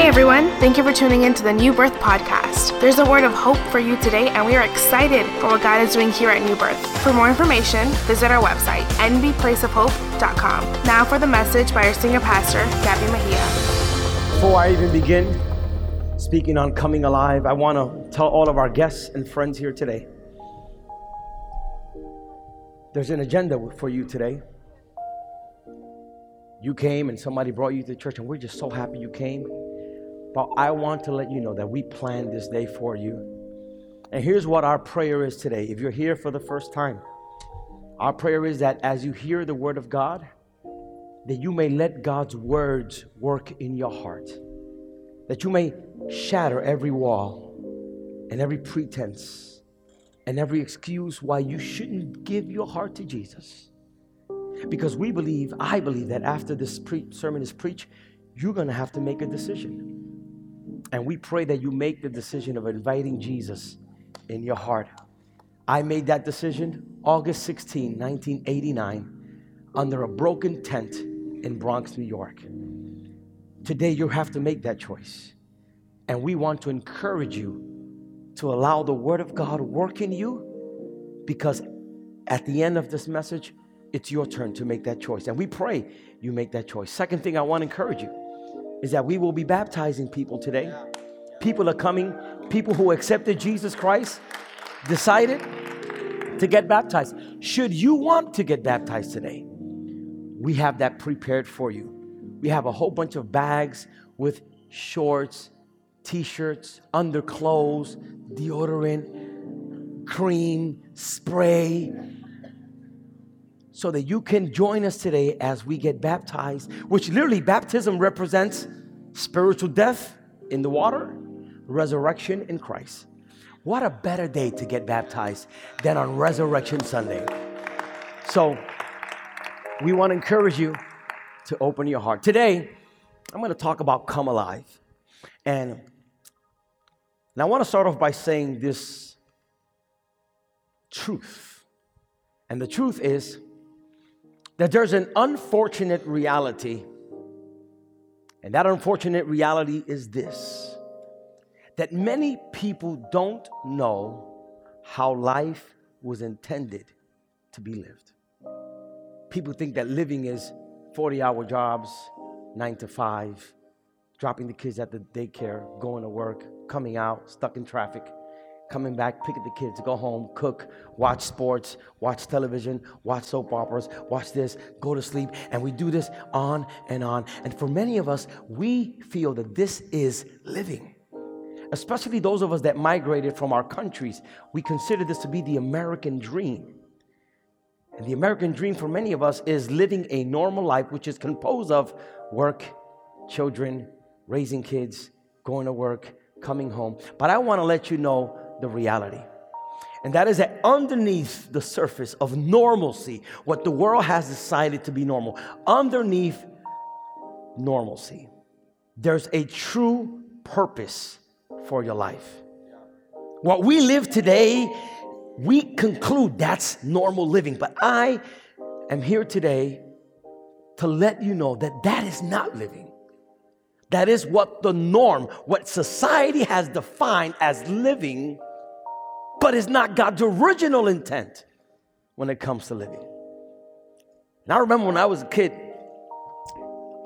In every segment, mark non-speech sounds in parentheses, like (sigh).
Hey everyone, thank you for tuning in to the New Birth Podcast. There's a word of hope for you today, and we are excited for what God is doing here at New Birth. For more information, visit our website, nbplaceofhope.com. Now for the message by our senior pastor, Gabby Mejia. Before I even begin speaking on coming alive, I want to tell all of our guests and friends here today there's an agenda for you today. You came and somebody brought you to church, and we're just so happy you came. But I want to let you know that we planned this day for you. And here's what our prayer is today. If you're here for the first time, our prayer is that as you hear the word of God, that you may let God's words work in your heart, that you may shatter every wall and every pretense and every excuse why you shouldn't give your heart to Jesus. Because we believe, I believe that after this pre- sermon is preached, you're going to have to make a decision. And we pray that you make the decision of inviting Jesus in your heart. I made that decision August 16, 1989, under a broken tent in Bronx, New York. Today, you have to make that choice. And we want to encourage you to allow the Word of God work in you because at the end of this message, it's your turn to make that choice. And we pray you make that choice. Second thing I want to encourage you is that we will be baptizing people today. People are coming, people who accepted Jesus Christ decided to get baptized. Should you want to get baptized today, we have that prepared for you. We have a whole bunch of bags with shorts, t shirts, underclothes, deodorant, cream, spray, so that you can join us today as we get baptized, which literally baptism represents spiritual death in the water, resurrection in Christ. What a better day to get baptized than on Resurrection Sunday. So, we want to encourage you to open your heart. Today, I'm going to talk about come alive. And, and I want to start off by saying this truth. And the truth is that there's an unfortunate reality. And that unfortunate reality is this that many people don't know how life was intended to be lived. People think that living is 40 hour jobs, nine to five, dropping the kids at the daycare, going to work, coming out, stuck in traffic, coming back, pick up the kids, go home, cook, watch sports, watch television, watch soap operas, watch this, go to sleep. And we do this on and on. And for many of us, we feel that this is living. Especially those of us that migrated from our countries, we consider this to be the American dream. And the American dream for many of us is living a normal life, which is composed of work, children, raising kids, going to work, coming home. But I want to let you know the reality. And that is that underneath the surface of normalcy, what the world has decided to be normal, underneath normalcy, there's a true purpose for your life. What we live today, we conclude that's normal living. But I am here today to let you know that that is not living. That is what the norm, what society has defined as living, but is not God's original intent when it comes to living. And I remember when I was a kid,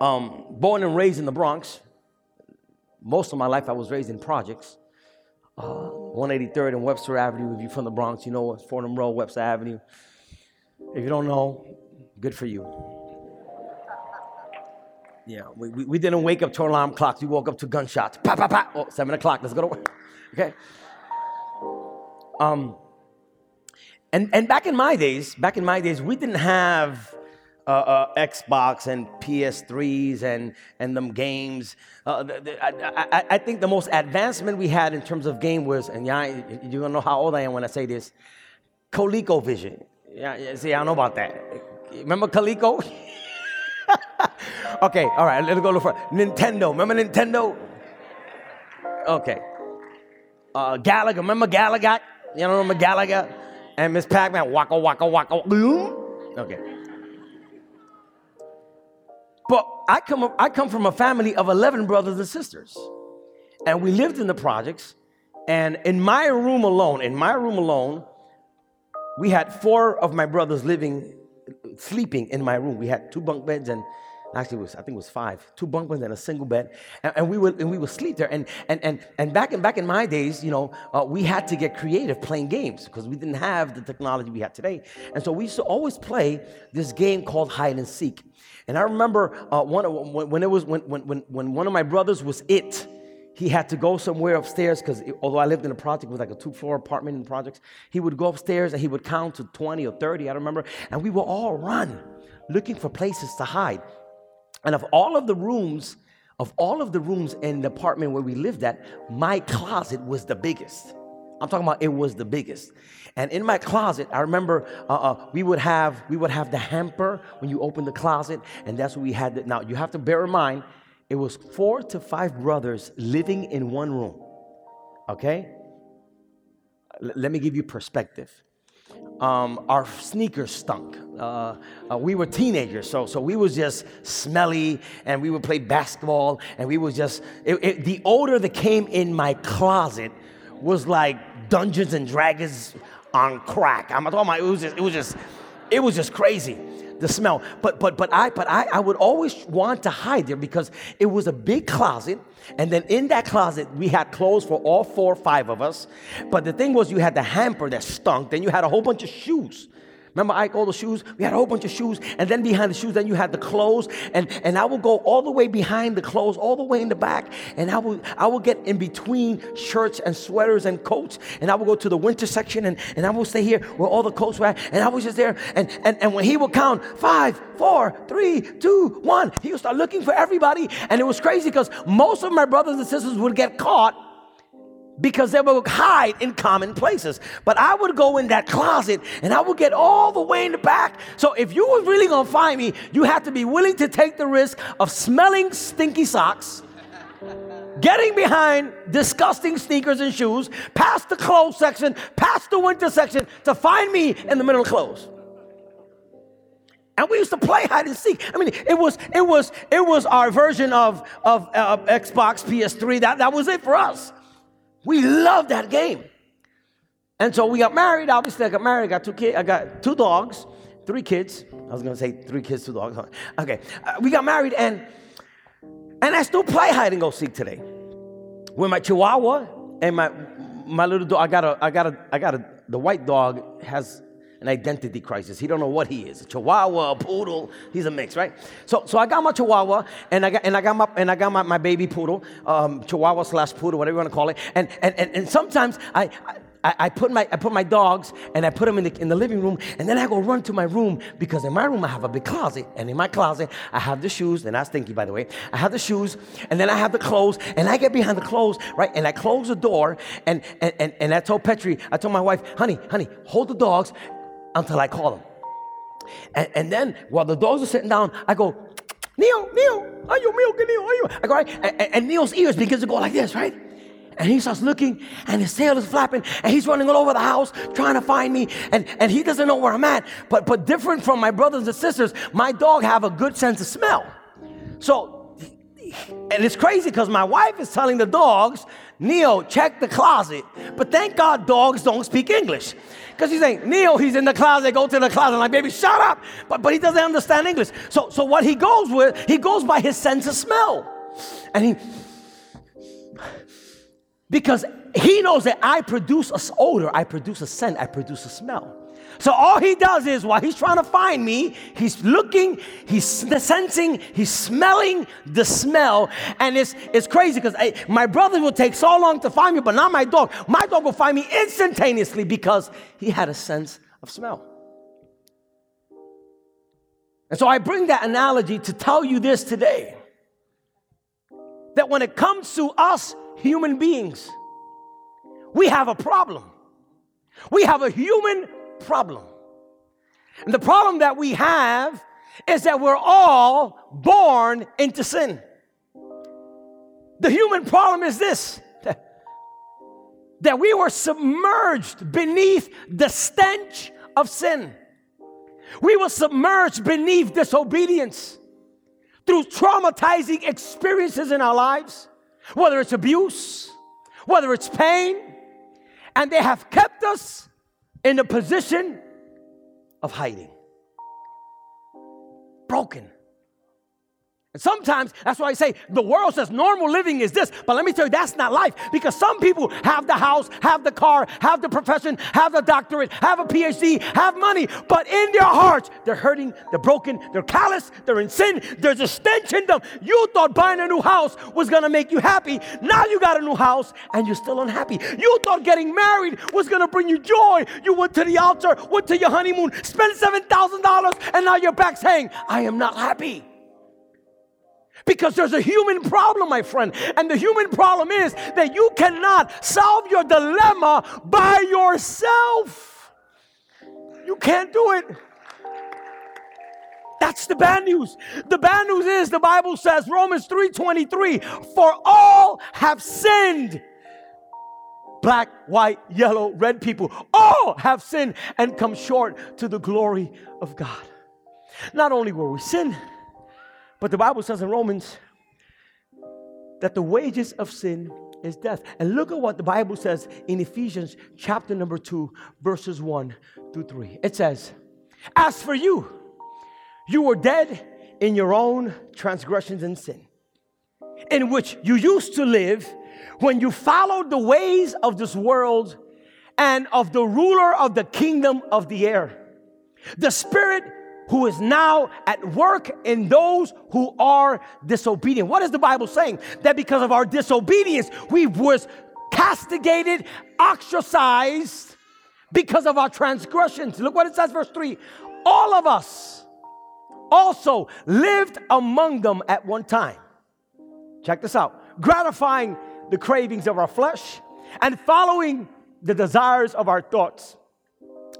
um, born and raised in the Bronx, most of my life I was raised in projects. Uh, 183rd and Webster Avenue. If you're from the Bronx, you know Fordham Road, Webster Avenue. If you don't know, good for you. Yeah, we, we, we didn't wake up to alarm clocks. We woke up to gunshots. Pa, pa, pa. Oh, seven o'clock. Let's go to work. (laughs) Okay. Um, and, and back in my days, back in my days, we didn't have uh, uh, Xbox and PS3s and, and them games. Uh, the, the, I, I, I, think the most advancement we had in terms of game was, and yeah, you're gonna know how old I am when I say this, ColecoVision. Yeah, see, I don't know about that. Remember Coleco? (laughs) okay, all right, let's go look for Nintendo. Remember Nintendo? Okay. Uh, Galaga, remember Galaga? You know, remember And Ms. Pac-Man, waka waka waka. Boom. Okay. But I come, I come from a family of 11 brothers and sisters. And we lived in the projects. And in my room alone, in my room alone, we had four of my brothers living, sleeping in my room. We had two bunk beds and actually was I think it was five, two bunk beds and a single bed, and, and, we would and we would sleep there. And and and and back in back in my days, you know, uh, we had to get creative playing games because we didn't have the technology we have today. And so we used to always play this game called hide and seek. And I remember uh, one when, when it was when when when one of my brothers was it he had to go somewhere upstairs because although I lived in a project with like a two floor apartment in projects, he would go upstairs and he would count to 20 or 30, I don't remember, and we would all run looking for places to hide. And of all of the rooms, of all of the rooms in the apartment where we lived at, my closet was the biggest. I'm talking about it was the biggest. And in my closet, I remember uh, uh, we would have we would have the hamper when you open the closet, and that's what we had. The, now you have to bear in mind it was four to five brothers living in one room. Okay? L- let me give you perspective. Um, our sneakers stunk. Uh, uh, we were teenagers, so so we was just smelly, and we would play basketball, and we was just it, it, the odor that came in my closet was like Dungeons and Dragons on crack. I'm talking about it was just it was just it was just crazy the smell. But but but I but I, I would always want to hide there because it was a big closet. And then in that closet, we had clothes for all four or five of us. But the thing was, you had the hamper that stunk. Then you had a whole bunch of shoes Remember Ike, all the shoes? We had a whole bunch of shoes. And then behind the shoes, then you had the clothes. And, and I would go all the way behind the clothes, all the way in the back. And I would, I would get in between shirts and sweaters and coats. And I would go to the winter section and, and I would stay here where all the coats were at. And I was just there. And, and, and when he would count five, four, three, two, one, he would start looking for everybody. And it was crazy because most of my brothers and sisters would get caught because they would hide in common places. But I would go in that closet and I would get all the way in the back. So if you were really gonna find me, you had to be willing to take the risk of smelling stinky socks, getting behind disgusting sneakers and shoes, past the clothes section, past the winter section to find me in the middle of clothes. And we used to play hide and seek. I mean, it was it was it was our version of of uh, Xbox, PS3. That that was it for us. We love that game. And so we got married. Obviously, I got married. I got two kids. I got two dogs, three kids. I was gonna say three kids, two dogs. Okay, uh, we got married, and and I still play hide and go seek today. With my Chihuahua and my my little dog, I got a I got a I got a the white dog has an identity crisis. He don't know what he is. A chihuahua, a poodle, he's a mix, right? So, so I got my chihuahua and I got and I got my and I got my, my baby poodle, um, chihuahua slash poodle, whatever you want to call it. And and and, and sometimes I, I I, put my I put my dogs and I put them in the in the living room, and then I go run to my room because in my room I have a big closet, and in my closet I have the shoes, and that's stinky by the way. I have the shoes, and then I have the clothes, and I get behind the clothes, right? And I close the door, and and and, and I told Petri, I told my wife, honey, honey, hold the dogs, until I call him. And, and then while the dogs are sitting down, I go, Neil, Neil, are you milking Neil? Are you? I go, right? And, and Neil's ears begins to go like this, right? And he starts looking, and his tail is flapping, and he's running all over the house trying to find me, and, and he doesn't know where I'm at. But but different from my brothers and sisters, my dog have a good sense of smell. So, and it's crazy because my wife is telling the dogs, Neil, check the closet. But thank God dogs don't speak English. Because he's saying, Neil, he's in the closet, go to the closet. I'm like, baby, shut up. But, but he doesn't understand English. So, so what he goes with, he goes by his sense of smell. And he, because he knows that I produce a odor, I produce a scent, I produce a smell. So all he does is while he's trying to find me, he's looking, he's sensing, he's smelling the smell. And it's, it's crazy because my brother will take so long to find me, but not my dog. My dog will find me instantaneously because he had a sense of smell. And so I bring that analogy to tell you this today that when it comes to us human beings, we have a problem. We have a human problem. And the problem that we have is that we're all born into sin. The human problem is this that we were submerged beneath the stench of sin. We were submerged beneath disobedience. through traumatizing experiences in our lives, whether it's abuse, whether it's pain, and they have kept us in a position of hiding. Broken. And sometimes that's why I say the world says normal living is this, but let me tell you, that's not life because some people have the house, have the car, have the profession, have the doctorate, have a PhD, have money, but in their hearts, they're hurting, they're broken, they're callous, they're in sin, there's a stench in them. You thought buying a new house was gonna make you happy. Now you got a new house and you're still unhappy. You thought getting married was gonna bring you joy. You went to the altar, went to your honeymoon, spent $7,000, and now you're back saying, I am not happy. Because there's a human problem, my friend. And the human problem is that you cannot solve your dilemma by yourself. You can't do it. That's the bad news. The bad news is the Bible says Romans 3:23, for all have sinned. Black, white, yellow, red people, all have sinned and come short to the glory of God. Not only were we sin, but the Bible says in Romans that the wages of sin is death. And look at what the Bible says in Ephesians chapter number 2, verses 1 through 3. It says, As for you, you were dead in your own transgressions and sin, in which you used to live when you followed the ways of this world and of the ruler of the kingdom of the air, the spirit who is now at work in those who are disobedient. What is the Bible saying? That because of our disobedience, we was castigated, ostracized because of our transgressions. Look what it says, verse 3. All of us also lived among them at one time. Check this out. Gratifying the cravings of our flesh and following the desires of our thoughts.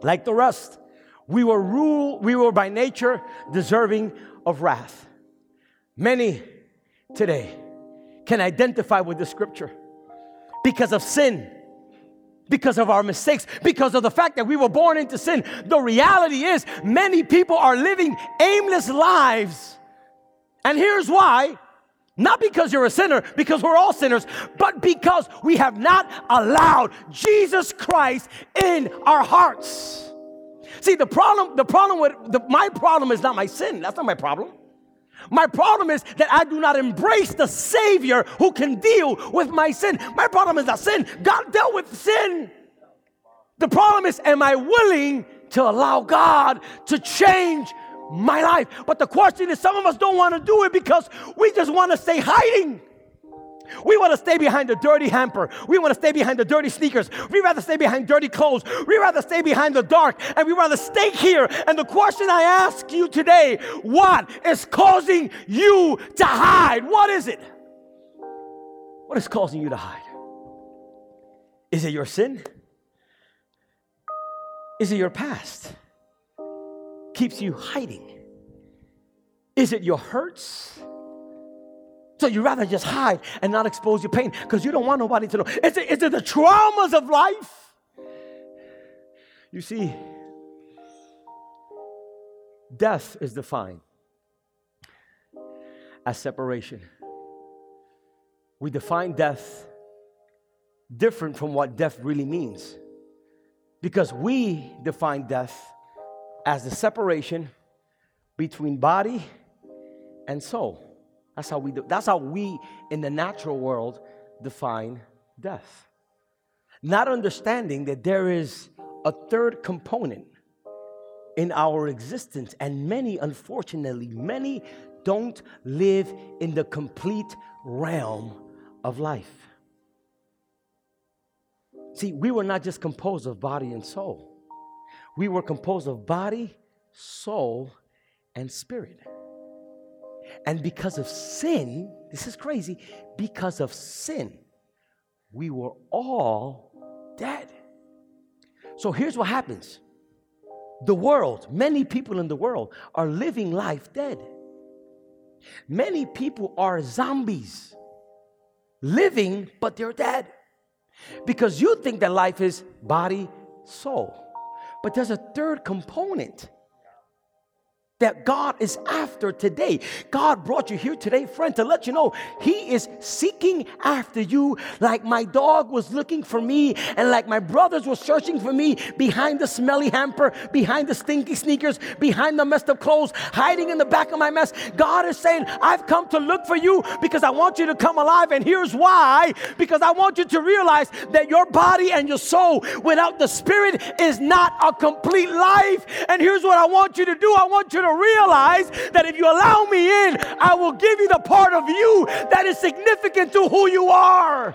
Like the rest, we were rule, we were by nature deserving of wrath. Many today can identify with the scripture because of sin, because of our mistakes, because of the fact that we were born into sin. The reality is, many people are living aimless lives. And here's why not because you're a sinner, because we're all sinners, but because we have not allowed Jesus Christ in our hearts. See, the problem, the problem with the, my problem is not my sin. That's not my problem. My problem is that I do not embrace the Savior who can deal with my sin. My problem is not sin. God dealt with sin. The problem is, am I willing to allow God to change my life? But the question is, some of us don't want to do it because we just want to stay hiding. We want to stay behind the dirty hamper. We want to stay behind the dirty sneakers. We rather stay behind dirty clothes. We rather stay behind the dark and we rather stay here. And the question I ask you today, what is causing you to hide? What is it? What is causing you to hide? Is it your sin? Is it your past? Keeps you hiding? Is it your hurts? So you rather just hide and not expose your pain because you don't want nobody to know. Is it, is it the traumas of life? You see, death is defined as separation. We define death different from what death really means because we define death as the separation between body and soul. That's how we do, that's how we in the natural world define death. Not understanding that there is a third component in our existence and many unfortunately many don't live in the complete realm of life. See, we were not just composed of body and soul. We were composed of body, soul, and spirit. And because of sin, this is crazy, because of sin, we were all dead. So here's what happens the world, many people in the world are living life dead. Many people are zombies, living, but they're dead. Because you think that life is body, soul. But there's a third component that God is after today. God brought you here today, friend, to let you know He is seeking after you like my dog was looking for me and like my brothers were searching for me behind the smelly hamper, behind the stinky sneakers, behind the messed up clothes, hiding in the back of my mess. God is saying, I've come to look for you because I want you to come alive. And here's why because I want you to realize that your body and your soul without the Spirit is not a complete life. And here's what I want you to do I want you to realize that if you allow me in, I will give you the part of you that is significant to who you are.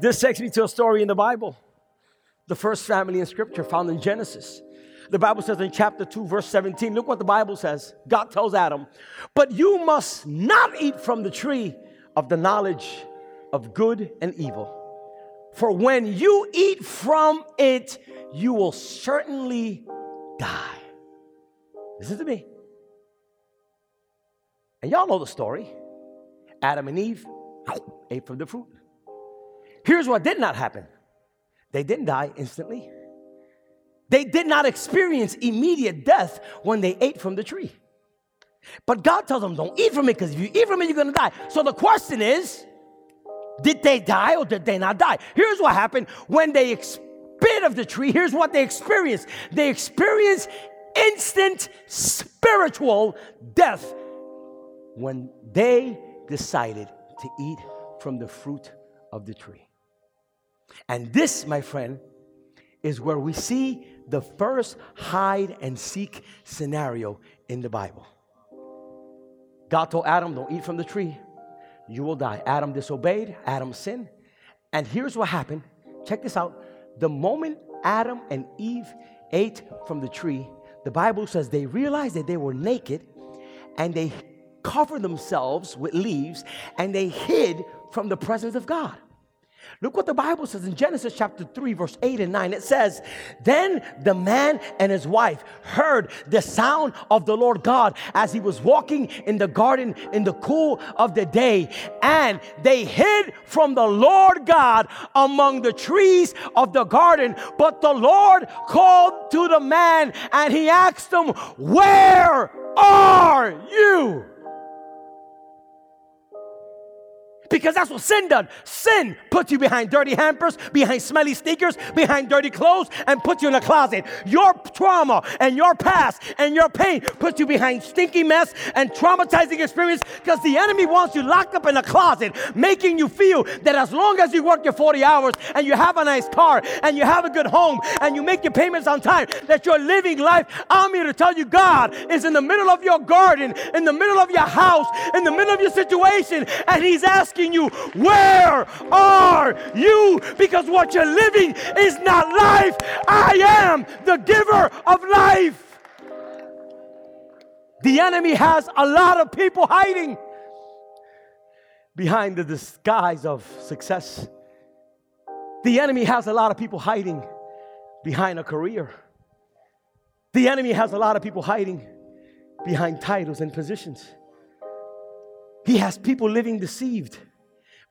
This takes me to a story in the Bible. The first family in Scripture found in Genesis. The Bible says in chapter 2, verse 17, look what the Bible says. God tells Adam, But you must not eat from the tree of the knowledge of good and evil. For when you eat from it, you will certainly die. Listen to me. And y'all know the story. Adam and Eve ate from the fruit. Here's what did not happen they didn't die instantly, they did not experience immediate death when they ate from the tree. But God tells them, don't eat from it because if you eat from it, you're going to die. So the question is, did they die or did they not die? Here's what happened when they bit of the tree. Here's what they experienced they experienced instant spiritual death when they decided to eat from the fruit of the tree. And this, my friend, is where we see the first hide and seek scenario in the Bible. God told Adam, Don't eat from the tree you will die. Adam disobeyed, Adam sinned. And here's what happened. Check this out. The moment Adam and Eve ate from the tree, the Bible says they realized that they were naked and they covered themselves with leaves and they hid from the presence of God. Look what the Bible says in Genesis chapter 3, verse 8 and 9. It says, Then the man and his wife heard the sound of the Lord God as he was walking in the garden in the cool of the day, and they hid from the Lord God among the trees of the garden. But the Lord called to the man and he asked him, Where are you? Because that's what sin does. Sin puts you behind dirty hampers, behind smelly sneakers, behind dirty clothes, and puts you in a closet. Your trauma and your past and your pain puts you behind stinky mess and traumatizing experience because the enemy wants you locked up in a closet, making you feel that as long as you work your 40 hours and you have a nice car and you have a good home and you make your payments on time, that you're living life. I'm here to tell you God is in the middle of your garden, in the middle of your house, in the middle of your situation, and He's asking asking you, Where are you? Because what you're living is not life. I am the giver of life. The enemy has a lot of people hiding behind the disguise of success. The enemy has a lot of people hiding behind a career. The enemy has a lot of people hiding behind titles and positions. He has people living deceived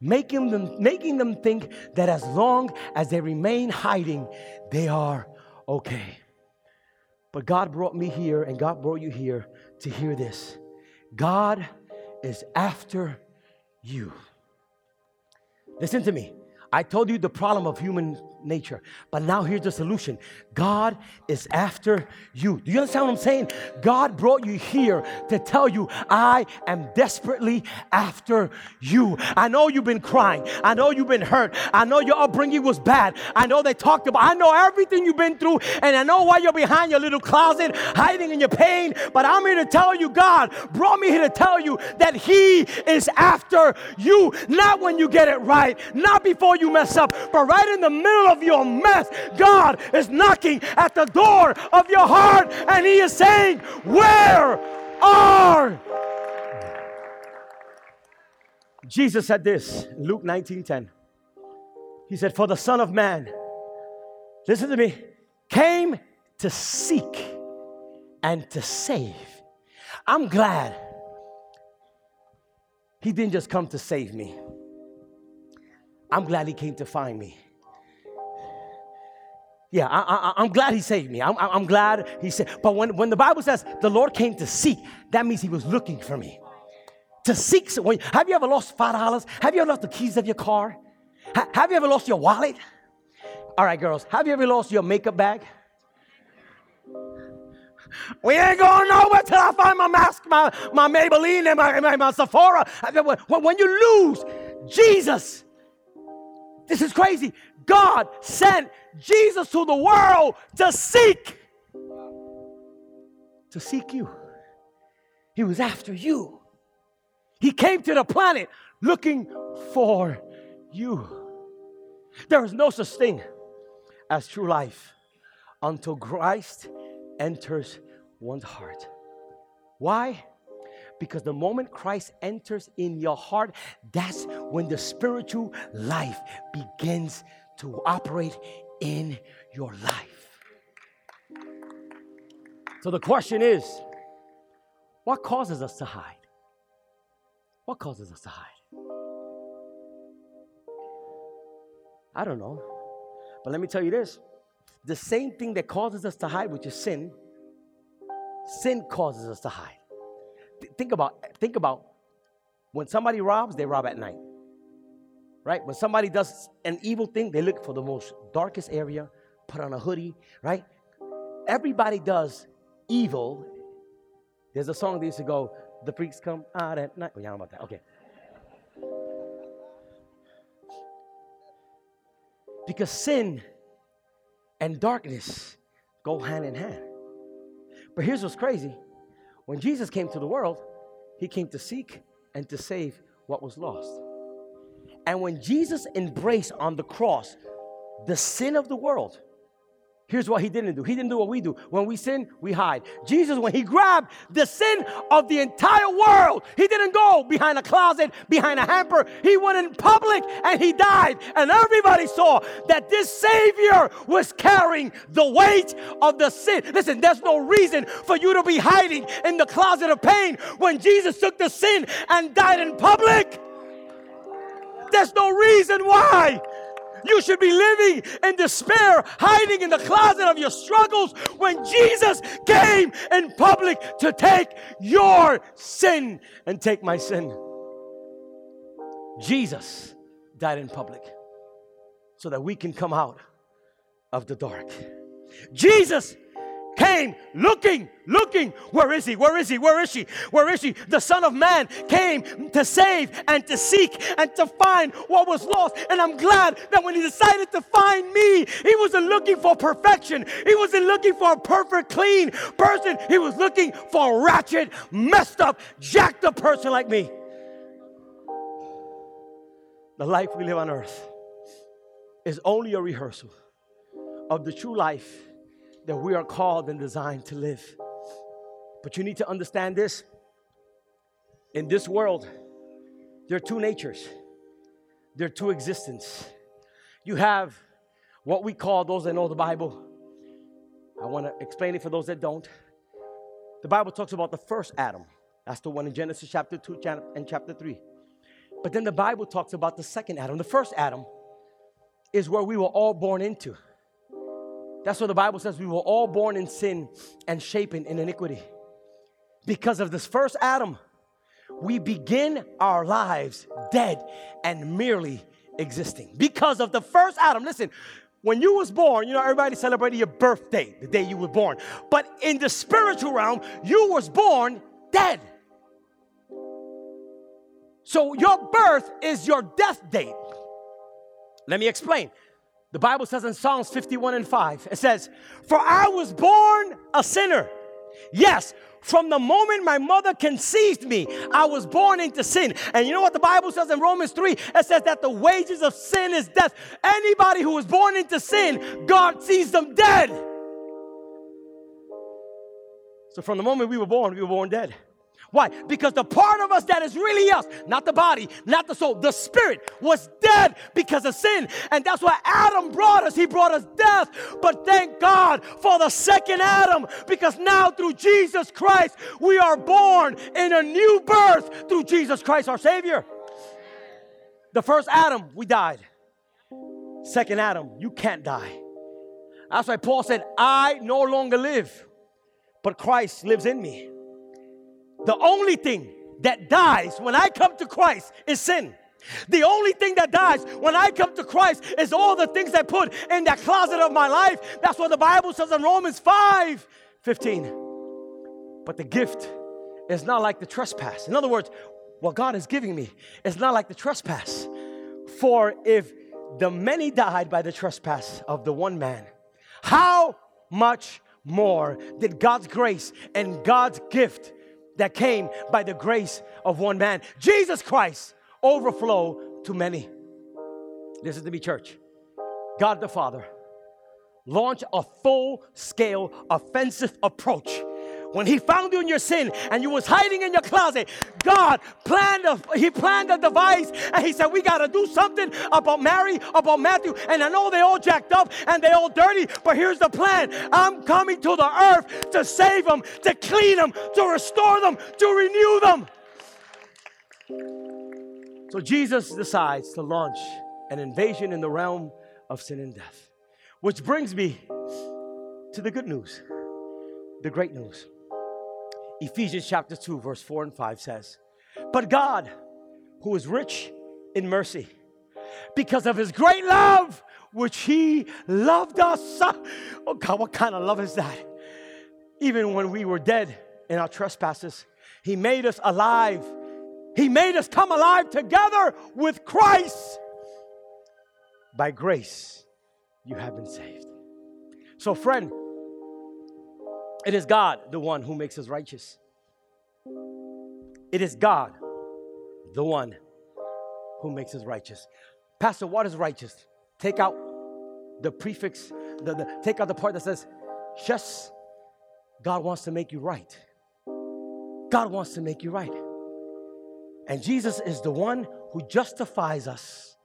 making them, making them think that as long as they remain hiding, they are okay. But God brought me here and God brought you here to hear this. God is after you. Listen to me. I told you the problem of human nature. But now here's the solution God is after you. Do you understand what I'm saying? God brought you here to tell you, I am desperately after you. I know you've been crying. I know you've been hurt. I know your upbringing was bad. I know they talked about, I know everything you've been through, and I know why you're behind your little closet, hiding in your pain. But I'm here to tell you, God brought me here to tell you that He is after you. Not when you get it right, not before you mess up, but right in the middle of your mess, God is knocking at the door of your heart and He is saying, Where are Jesus said this, Luke 19:10. He said, For the Son of Man, listen to me, came to seek and to save. I'm glad he didn't just come to save me. I'm glad he came to find me. Yeah, I, am glad he saved me. I'm, I'm glad he said. But when, when the Bible says the Lord came to seek, that means he was looking for me. To seek someone. Have you ever lost five dollars? Have you ever lost the keys of your car? Ha, have you ever lost your wallet? All right, girls. Have you ever lost your makeup bag? We ain't going nowhere till I find my mask, my, my Maybelline, and my, my, my Sephora. When, when you lose Jesus, this is crazy. God sent Jesus to the world to seek. To seek you. He was after you. He came to the planet looking for you. There is no such thing as true life until Christ enters one's heart. Why? Because the moment Christ enters in your heart, that's when the spiritual life begins to operate in your life. So the question is what causes us to hide? What causes us to hide? I don't know. But let me tell you this the same thing that causes us to hide, which is sin, sin causes us to hide. Th- think about think about when somebody robs, they rob at night. Right? When somebody does an evil thing, they look for the most darkest area, put on a hoodie, right? Everybody does evil. There's a song that used to go, the freaks come out at night. Oh, yeah, about that. Okay. Because sin and darkness go hand in hand. But here's what's crazy when Jesus came to the world, he came to seek and to save what was lost. And when Jesus embraced on the cross the sin of the world, Here's what he didn't do. He didn't do what we do. When we sin, we hide. Jesus, when he grabbed the sin of the entire world, he didn't go behind a closet, behind a hamper. He went in public and he died. And everybody saw that this Savior was carrying the weight of the sin. Listen, there's no reason for you to be hiding in the closet of pain when Jesus took the sin and died in public. There's no reason why. You should be living in despair, hiding in the closet of your struggles when Jesus came in public to take your sin and take my sin. Jesus died in public so that we can come out of the dark. Jesus came looking, looking. Where is he? Where is he? Where is she? Where is she? The Son of Man came to save and to seek and to find what was lost. And I'm glad that when he decided to find me, he wasn't looking for perfection. He wasn't looking for a perfect, clean person. He was looking for a ratchet, messed up, jacked up person like me. The life we live on earth is only a rehearsal of the true life that we are called and designed to live. But you need to understand this. In this world, there are two natures, there are two existences. You have what we call those that know the Bible. I want to explain it for those that don't. The Bible talks about the first Adam. That's the one in Genesis chapter 2 and chapter 3. But then the Bible talks about the second Adam. The first Adam is where we were all born into. That's what the Bible says. We were all born in sin and shapen in iniquity. Because of this first Adam, we begin our lives dead and merely existing. Because of the first Adam, listen, when you was born, you know, everybody celebrated your birthday, the day you were born. But in the spiritual realm, you was born dead. So your birth is your death date. Let me explain. The Bible says in Psalms 51 and 5, it says, For I was born a sinner. Yes, from the moment my mother conceived me, I was born into sin. And you know what the Bible says in Romans 3? It says that the wages of sin is death. Anybody who was born into sin, God sees them dead. So from the moment we were born, we were born dead. Why? Because the part of us that is really us, not the body, not the soul, the spirit was dead because of sin. And that's why Adam brought us. He brought us death. But thank God for the second Adam because now through Jesus Christ, we are born in a new birth through Jesus Christ, our Savior. The first Adam, we died. Second Adam, you can't die. That's why Paul said, I no longer live, but Christ lives in me. The only thing that dies when I come to Christ is sin. The only thing that dies when I come to Christ is all the things I put in that closet of my life. That's what the Bible says in Romans 5 15. But the gift is not like the trespass. In other words, what God is giving me is not like the trespass. For if the many died by the trespass of the one man, how much more did God's grace and God's gift that came by the grace of one man, Jesus Christ, overflow to many? Listen to me, church. God the Father launched a full scale offensive approach when he found you in your sin and you was hiding in your closet, God planned a, he planned a device and he said, we got to do something about Mary, about Matthew. And I know they all jacked up and they all dirty, but here's the plan. I'm coming to the earth to save them, to clean them, to restore them, to renew them. So Jesus decides to launch an invasion in the realm of sin and death. Which brings me to the good news, the great news. Ephesians chapter 2, verse 4 and 5 says, But God, who is rich in mercy, because of his great love, which he loved us. Oh God, what kind of love is that? Even when we were dead in our trespasses, he made us alive. He made us come alive together with Christ. By grace, you have been saved. So, friend, it is God, the one who makes us righteous. It is God, the one who makes us righteous. Pastor, what is righteous? Take out the prefix, the, the, take out the part that says, just God wants to make you right. God wants to make you right. And Jesus is the one who justifies us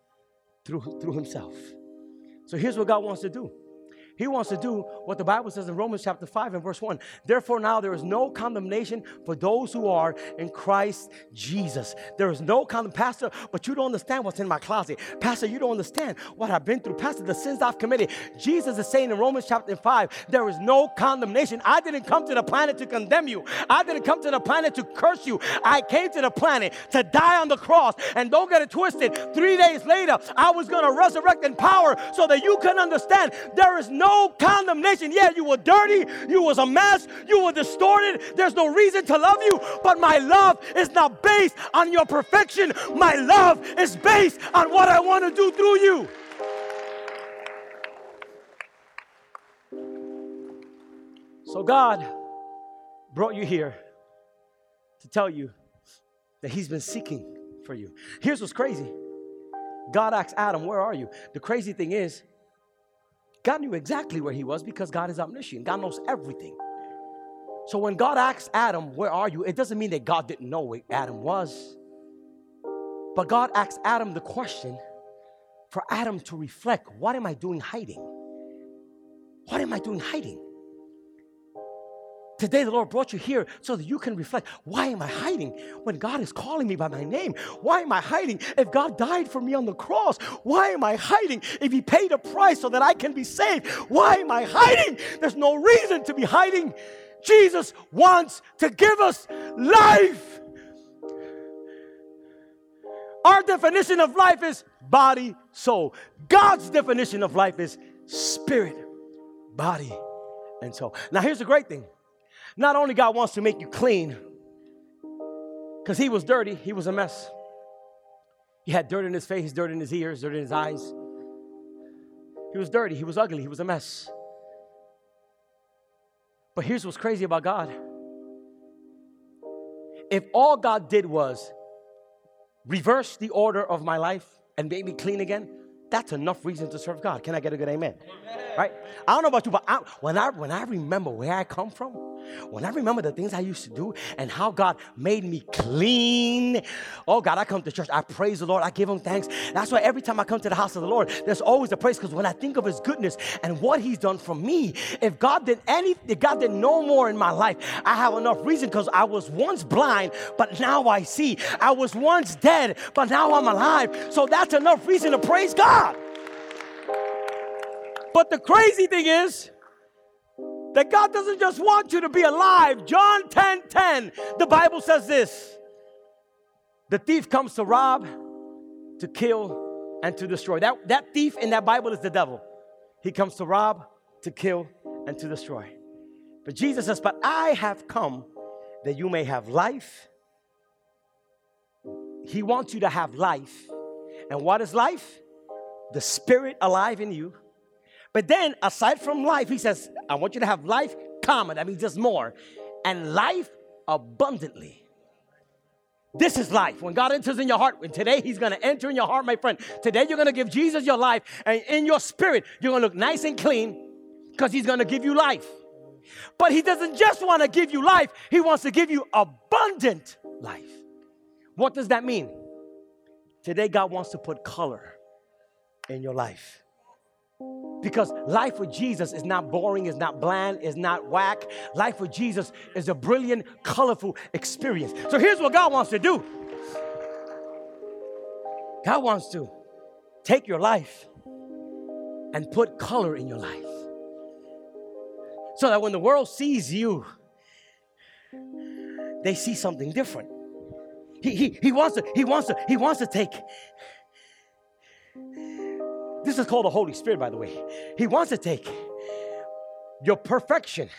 through, through himself. So here's what God wants to do. He wants to do what the Bible says in Romans chapter 5 and verse 1. Therefore, now there is no condemnation for those who are in Christ Jesus. There is no condemnation. Pastor, but you don't understand what's in my closet. Pastor, you don't understand what I've been through. Pastor, the sins I've committed. Jesus is saying in Romans chapter 5, there is no condemnation. I didn't come to the planet to condemn you, I didn't come to the planet to curse you. I came to the planet to die on the cross. And don't get it twisted. Three days later, I was going to resurrect in power so that you can understand there is no no condemnation. Yeah, you were dirty, you was a mess, you were distorted. There's no reason to love you, but my love is not based on your perfection. My love is based on what I want to do through you. So God brought you here to tell you that He's been seeking for you. Here's what's crazy. God asked Adam, Where are you? The crazy thing is, God knew exactly where he was because God is omniscient. God knows everything. So when God asked Adam, Where are you? it doesn't mean that God didn't know where Adam was. But God asked Adam the question for Adam to reflect what am I doing hiding? What am I doing hiding? Today, the Lord brought you here so that you can reflect why am I hiding when God is calling me by my name? Why am I hiding if God died for me on the cross? Why am I hiding if He paid a price so that I can be saved? Why am I hiding? There's no reason to be hiding. Jesus wants to give us life. Our definition of life is body, soul. God's definition of life is spirit, body, and soul. Now, here's the great thing not only God wants to make you clean, because he was dirty, he was a mess. He had dirt in his face, dirt in his ears, dirt in his eyes. He was dirty, he was ugly, he was a mess. But here's what's crazy about God. If all God did was reverse the order of my life and make me clean again, that's enough reason to serve God. Can I get a good amen? amen. Right? I don't know about you, but I, when I when I remember where I come from, when I remember the things I used to do and how God made me clean, oh God, I come to church, I praise the Lord, I give Him thanks. That's why every time I come to the house of the Lord, there's always a praise because when I think of His goodness and what He's done for me, if God did any, if God did no more in my life, I have enough reason because I was once blind, but now I see. I was once dead, but now I'm alive. So that's enough reason to praise God. But the crazy thing is that God doesn't just want you to be alive. John 10 10, the Bible says this The thief comes to rob, to kill, and to destroy. That, that thief in that Bible is the devil. He comes to rob, to kill, and to destroy. But Jesus says, But I have come that you may have life. He wants you to have life. And what is life? The spirit alive in you. But then, aside from life, he says, I want you to have life, comma, that means just more, and life abundantly. This is life. When God enters in your heart, and today He's gonna enter in your heart, my friend. Today you're gonna give Jesus your life, and in your spirit, you're gonna look nice and clean because He's gonna give you life. But He doesn't just wanna give you life, He wants to give you abundant life. What does that mean? Today, God wants to put color in your life. Because life with Jesus is not boring, is not bland, is not whack. Life with Jesus is a brilliant, colorful experience. So here's what God wants to do God wants to take your life and put color in your life. So that when the world sees you, they see something different. He, he, he wants to, he wants to, he wants to take this is called the Holy Spirit, by the way. He wants to take your perfection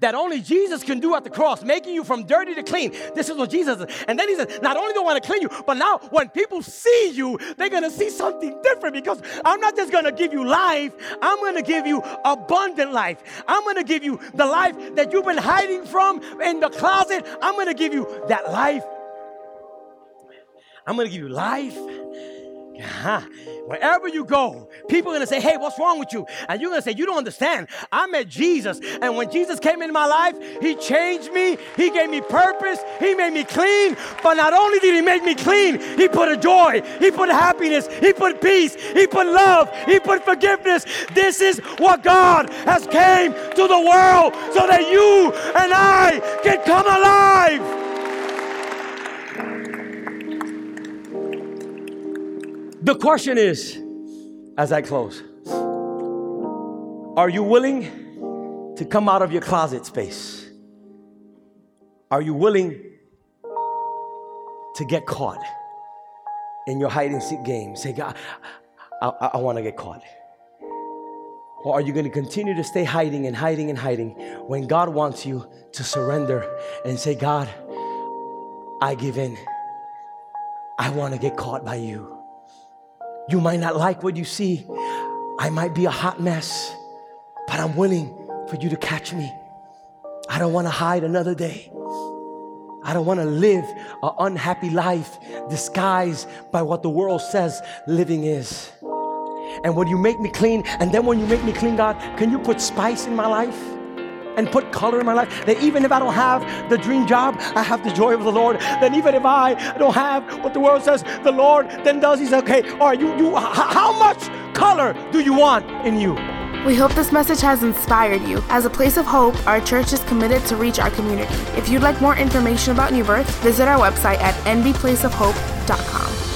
that only Jesus can do at the cross, making you from dirty to clean. This is what Jesus is. And then he says, not only do I want to clean you, but now when people see you, they're going to see something different because I'm not just going to give you life, I'm going to give you abundant life. I'm going to give you the life that you've been hiding from in the closet. I'm going to give you that life. I'm going to give you life uh-huh. Wherever you go, people are gonna say, Hey, what's wrong with you? And you're gonna say, You don't understand. I met Jesus, and when Jesus came into my life, He changed me, He gave me purpose, He made me clean. But not only did He make me clean, He put a joy, He put happiness, He put peace, He put love, He put forgiveness. This is what God has came to the world so that you and I can come alive. The question is, as I close, are you willing to come out of your closet space? Are you willing to get caught in your hide and seek game? Say, God, I, I, I want to get caught. Or are you going to continue to stay hiding and hiding and hiding when God wants you to surrender and say, God, I give in. I want to get caught by you. You might not like what you see. I might be a hot mess, but I'm willing for you to catch me. I don't want to hide another day. I don't want to live an unhappy life disguised by what the world says living is. And when you make me clean, and then when you make me clean, God, can you put spice in my life? And put color in my life. That even if I don't have the dream job, I have the joy of the Lord. Then even if I don't have what the world says the Lord then does, He says, okay, all right, you, you, how much color do you want in you? We hope this message has inspired you. As a place of hope, our church is committed to reach our community. If you'd like more information about New Birth, visit our website at nbplaceofhope.com.